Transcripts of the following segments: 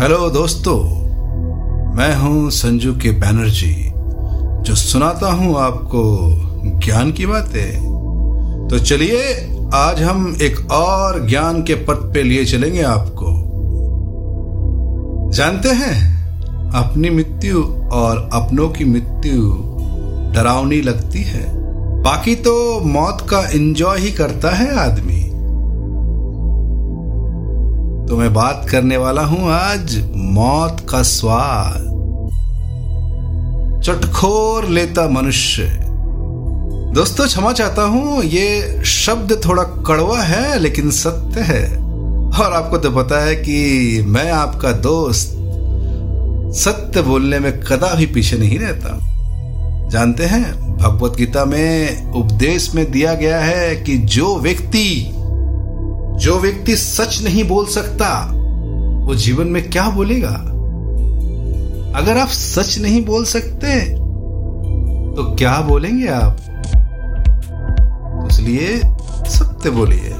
Hello दोस्तों। मैं हूँ संजू के बैनर्जी जो। सुनाता हूँ आपको ज्ञान की बातें। तो चलिए, आज हम एक और ज्ञान के पथ पे लिए चलेंगे आपको। जानते हैं, अपनी मृत्यु और अपनों की मृत्यु डरावनी लगती है। बाकी तो मौत का एंजॉय ही करता है आदमी। तो मैं बात करने वाला हूँ आज मौत का स्वाद। चटखोर लेता मनुष्य। दोस्तों, क्षमा चाहता हूँ, ये शब्द थोड़ा कड़वा है, लेकिन सत्य है। और आपको तो पता है कि मैं आपका दोस्त। सत्य बोलने में कदा भी पीछे नहीं रहता। जानते हैं, भगवत गीता में उपदेश में दिया गया है कि जो व्यक्ति जो व्यक्ति सच नहीं बोल सकता, वो जीवन में क्या बोलेगा? अगर आप सच नहीं बोल सकते तो क्या बोलेंगे आप? तो इसलिए सत्य बोलिए।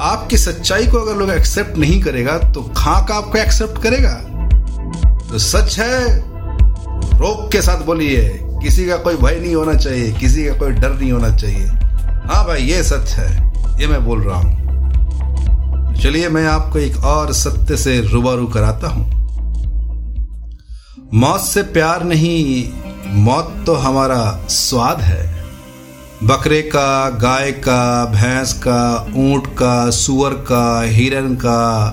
आपकी सच्चाई को अगर लोग एक्सेप्ट नहीं करेगा तो खाक आपको एक्सेप्ट करेगा? तो सच है, रोक के साथ बोलिए। किसी का कोई भय नहीं होना चाहिए, किसी का कोई डर नहीं होना चाहिए। हाँ भाई, ये सच है। ये मैं बोल रहा हूँ। चलिए मैं आपको एक और सत्य से रूबरू कराता हूँ। मौत से प्यार नहीं, मौत तो हमारा स्वाद है। बकरे का, गाय का, भैंस का, ऊँट का, सुअर का, हिरन का,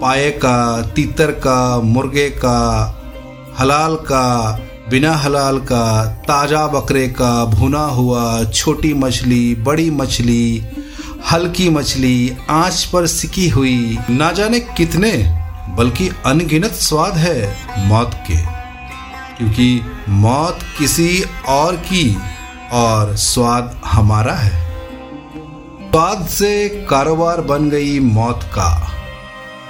पाए का, तीतर का, मुर्गे का, हलाल का, बिना हलाल का, ताज़ा बकरे का, भुना हुआ, छोटी मछली, बड़ी मछली हल्की मछली आँच पर सिकी हुई। ना जाने कितने, बल्कि अनगिनत स्वाद है मौत के। क्योंकि मौत किसी और की और स्वाद हमारा है। स्वाद से कारोबार बन गई मौत का।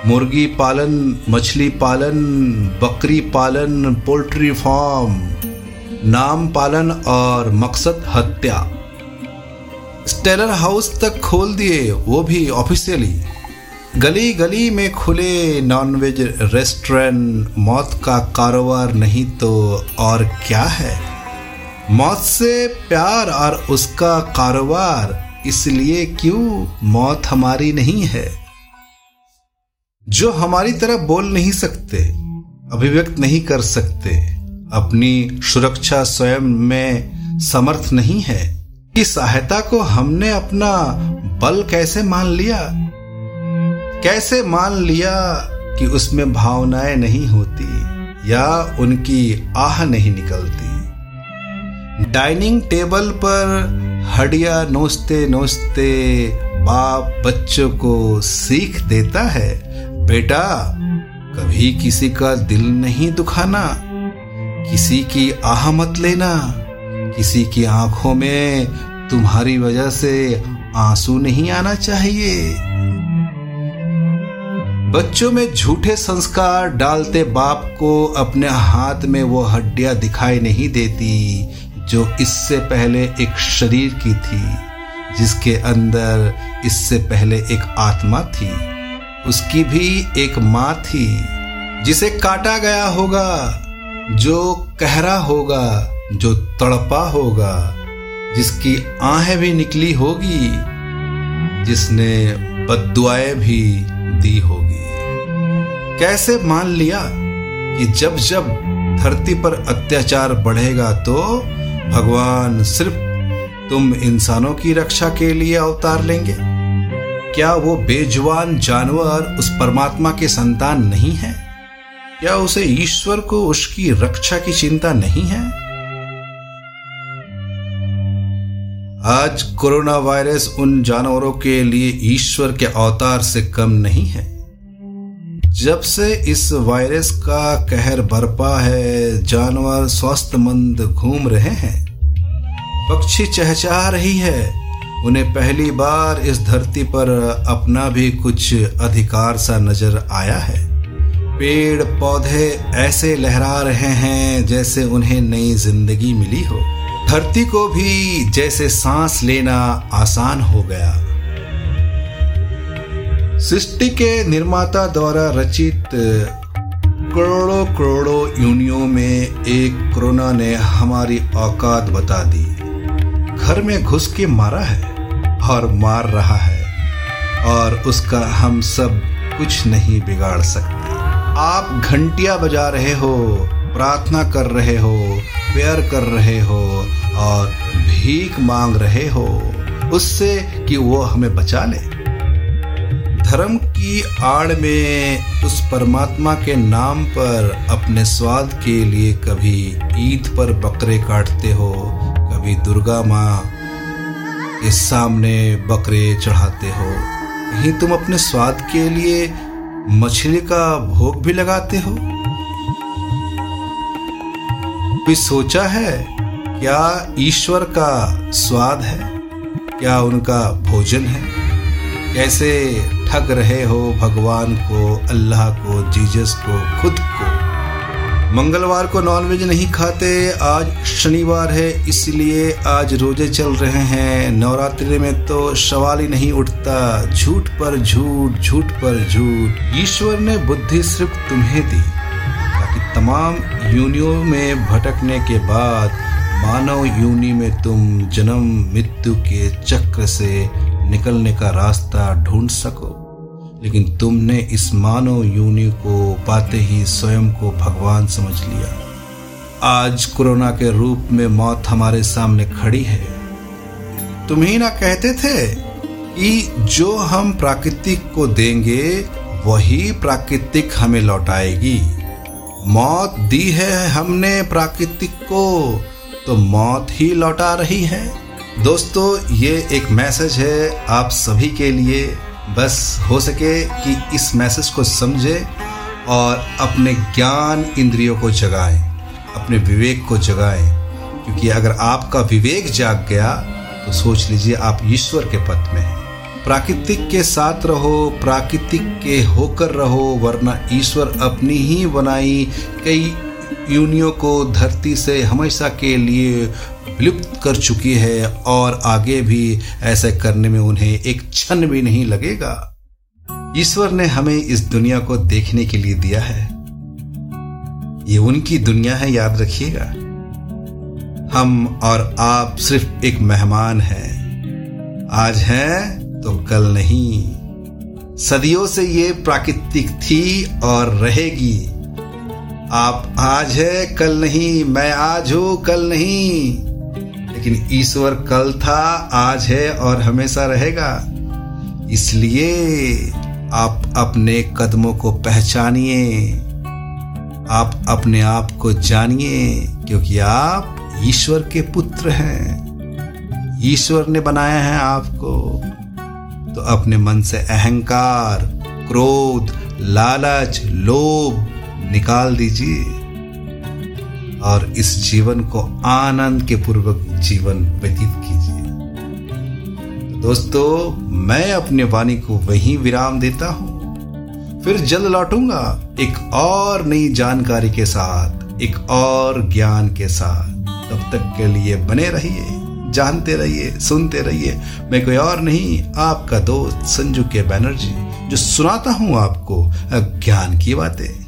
मुर्गी पालन, मछली पालन, बकरी पालन, पोल्ट्री फार्म, नाम पालन और मकसद हत्या। स्टेलर हाउस तक खोल दिए, वो भी ऑफिशियली गली गली में खुले नॉनवेज रेस्टोरेंट मौत का कारोबार नहीं तो और क्या है? मौत से प्यार और उसका कारोबार, इसलिए क्यों मौत हमारी नहीं है? जो हमारी तरह बोल नहीं सकते, अभिव्यक्त नहीं कर सकते, अपनी सुरक्षा स्वयं में समर्थ नहीं है। की सहायता को हमने अपना बल कैसे मान लिया? कैसे मान लिया कि उसमें भावनाएँ नहीं होती या उनकी आह नहीं निकलती? डाइनिंग टेबल पर हडिया नोचते नोचते बाप बच्चों को सीख देता है, बेटा, कभी किसी का दिल नहीं दुखाना, किसी की आह मत लेना। किसी की आँखों में तुम्हारी वजह से आँसू नहीं आना चाहिए। बच्चों में झूठे संस्कार डालते बाप को अपने हाथ में वो हड्डियाँ दिखाई नहीं देती, जो इससे पहले एक शरीर की थी, जिसके अंदर इससे पहले एक आत्मा थी। उसकी भी एक माँ थी, जिसे काटा गया होगा, जो कहरा होगा जो तड़पा होगा, जिसकी आहें भी निकली होगी, जिसने बदुआएँ भी दी होगी। कैसे मान लिया कि जब जब धरती पर अत्याचार बढ़ेगा तो भगवान सिर्फ़ तुम इंसानों की रक्षा के लिए अवतार लेंगे? क्या वो बेजुबान जानवर उस परमात्मा के संतान नहीं है? क्या उसे ईश्वर को उसकी रक्षा की चिंता नहीं है? आज कोरोना वायरस उन जानवरों के लिए ईश्वर के अवतार से कम नहीं है। जब से इस वायरस का कहर बरपा है, जानवर स्वस्थमंद घूम रहे हैं। पक्षी चहचहा रही है। उन्हें पहली बार इस धरती पर अपना भी कुछ अधिकार सा नज़र आया है। पेड़ पौधे ऐसे लहरा रहे हैं जैसे उन्हें नई ज़िंदगी मिली हो। धरती को भी जैसे सांस लेना आसान हो गया। सृष्टि के निर्माता द्वारा रचित करोड़ों करोड़ों यूनियों में एक कोरोना ने हमारी औकात बता दी। घर में घुस के मारा है और मार रहा है और उसका हम सब कुछ नहीं बिगाड़ सकते। आप घंटिया बजा रहे हो, प्रार्थना कर रहे हो प्यार कर रहे हो और भीख मांग रहे हो, उससे कि वो हमें बचा ले। धर्म की आड़ में उस परमात्मा के नाम पर अपने स्वाद के लिए कभी ईद पर बकरे काटते हो, कभी दुर्गा माँ के सामने बकरे चढ़ाते हो। कहीं तुम अपने स्वाद के लिए मछली का भोग भी लगाते हो? भी सोचा है, क्या ईश्वर का स्वाद है? क्या उनका भोजन है? कैसे ठग रहे हो भगवान को, अल्लाह को, जीजस को, खुद को? मंगलवार को नॉनवेज नहीं खाते, आज शनिवार है, इसलिए आज रोज़े चल रहे हैं। नवरात्रि में तो सवाल ही नहीं उठता, झूठ पर झूठ झूठ पर झूठ। ईश्वर ने बुद्धि सिर्फ़ तुम्हें दी। तमाम यूनियों में भटकने के बाद मानव यूनि में तुम जन्म मृत्यु के चक्र से निकलने का रास्ता ढूंढ सको। लेकिन तुमने इस मानव यूनि को पाते ही स्वयं को भगवान समझ लिया। आज कोरोना के रूप में मौत हमारे सामने खड़ी है। तुम ही ना कहते थे कि जो हम प्राकृतिक को देंगे, वही प्राकृतिक हमें लौटाएगी। मौत दी है हमने प्राकृतिक को तो मौत ही लौटा रही है। दोस्तों, ये एक मैसेज है आप सभी के लिए। बस हो सके कि इस मैसेज को समझे और अपने ज्ञान इंद्रियों को जगाएँ, अपने विवेक को जगाएँ, क्योंकि अगर आपका विवेक जाग गया तो सोच लीजिए आप ईश्वर के पथ में हैं। प्राकृतिक के साथ रहो, प्राकृतिक के होकर रहो, वरना ईश्वर अपनी ही बनाई कई यूनियों को धरती से हमेशा के लिए विलुप्त कर चुकी है और आगे भी ऐसे करने में उन्हें एक क्षण भी नहीं लगेगा। ईश्वर ने हमें इस दुनिया को देखने के लिए दिया है। ये उनकी दुनिया है, याद रखिएगा। हम और आप सिर्फ़ एक मेहमान हैं। आज हैं तो कल नहीं। सदियों से ये प्राकृतिक थी और रहेगी। आप आज है, कल नहीं। मैं आज हूँ, कल नहीं। लेकिन ईश्वर कल था, आज है और हमेशा रहेगा। इसलिए आप अपने कदमों को पहचानिए। आप अपने आप को जानिए, क्योंकि आप ईश्वर के पुत्र हैं। ईश्वर ने बनाया है आपको। तो अपने मन से अहंकार, क्रोध, लालच, लोभ निकाल दीजिए। और इस जीवन को आनंद के पूर्वक जीवन व्यतीत कीजिए। दोस्तों, मैं अपने वाणी को वहीं विराम देता हूँ। फिर जल्द लौटूँगा एक और नई जानकारी के साथ, एक और ज्ञान के साथ। तब तक के लिए बने रहिए। जानते रहिए, सुनते रहिए। मैं कोई और नहीं, आपका दोस्त संजू के बैनर्जी, जो सुनाता हूँ आपको ज्ञान की बातें।